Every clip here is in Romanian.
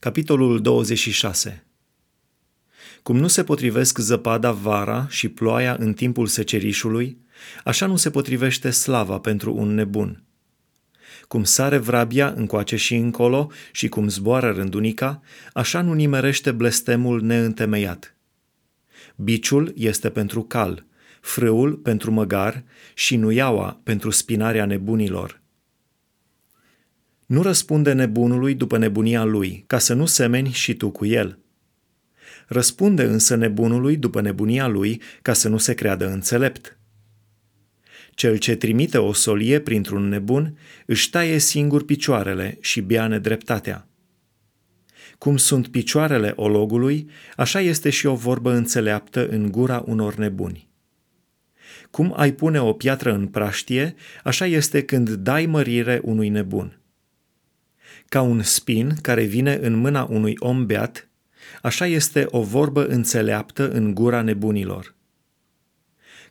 Capitolul 26 Cum nu se potrivesc zăpada vara și ploaia în timpul secerișului, așa nu se potrivește slava pentru un nebun. Cum sare vrabia încoace și încolo și cum zboară rândunica, așa nu nimerește blestemul neîntemeiat. Biciul este pentru cal, frâul pentru măgar și nuiaua pentru spinarea nebunilor. Nu răspunde nebunului după nebunia lui, ca să nu semeni și tu cu el. Răspunde însă nebunului după nebunia lui, ca să nu se creadă înțelept. Cel ce trimite o solie printr-un nebun își taie singur picioarele și bea nedreptatea. Cum sunt picioarele ologului, așa este și o vorbă înțeleaptă în gura unor nebuni. Cum ai pune o piatră în praștie, așa este când dai mărire unui nebun. Ca un spin care vine în mâna unui om beat, așa este o vorbă înțeleaptă în gura nebunilor.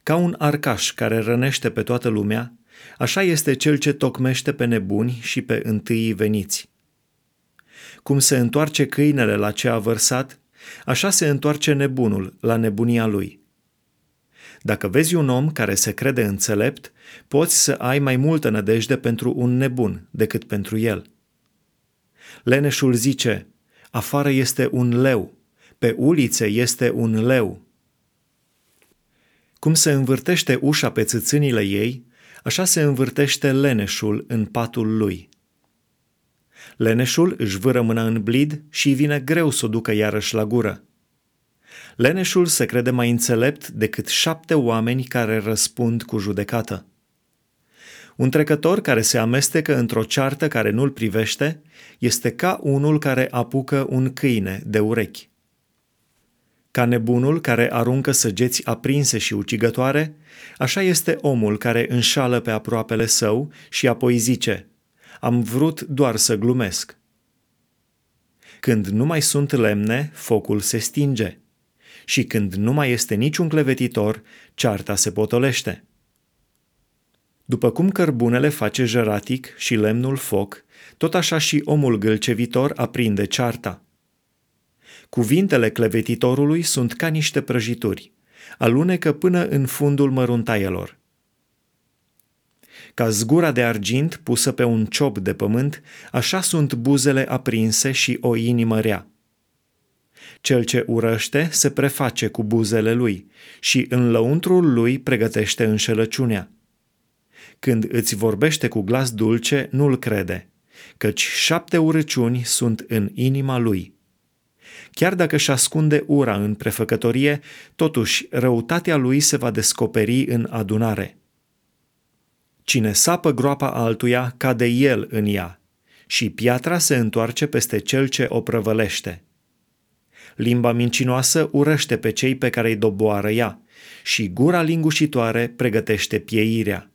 Ca un arcaș care rănește pe toată lumea, așa este cel ce tocmește pe nebuni și pe întâii veniți. Cum se întoarce câinele la ce a vărsat, așa se întoarce nebunul la nebunia lui. Dacă vezi un om care se crede înțelept, poți să ai mai multă nădejde pentru un nebun decât pentru el. Leneșul zice, afară este un leu, pe ulițe este un leu. Cum se învârtește ușa pe țâțânile ei, așa se învârtește leneșul în patul lui. Leneșul își vâră mâna în blid și vine greu să o ducă iarăși la gură. Leneșul se crede mai înțelept decât șapte oameni care răspund cu judecată. Un trecător care se amestecă într-o ceartă care nu-l privește este ca unul care apucă un câine de urechi. Ca nebunul care aruncă săgeți aprinse și ucigătoare, așa este omul care înșală pe aproapele său și apoi zice, am vrut doar să glumesc. Când nu mai sunt lemne, focul se stinge. Și când nu mai este niciun clevetitor, cearta se potolește. După cum cărbunele face jăratic și lemnul foc, tot așa și omul gâlcevitor aprinde cearta. Cuvintele clevetitorului sunt ca niște prăjituri, alunecă până în fundul măruntaielor. Ca zgura de argint pusă pe un ciop de pământ, așa sunt buzele aprinse și o inimă rea. Cel ce urăște se preface cu buzele lui și în lăuntrul lui pregătește înșelăciunea. Când îți vorbește cu glas dulce, nu-l crede, căci șapte urăciuni sunt în inima lui. Chiar dacă își ascunde ura în prefăcătorie, totuși răutatea lui se va descoperi în adunare. Cine sapă groapa altuia, cade el în ea, și piatra se întoarce peste cel ce o prăvălește. Limba mincinoasă urăște pe cei pe care îi doboară ea, și gura lingușitoare pregătește pieirea.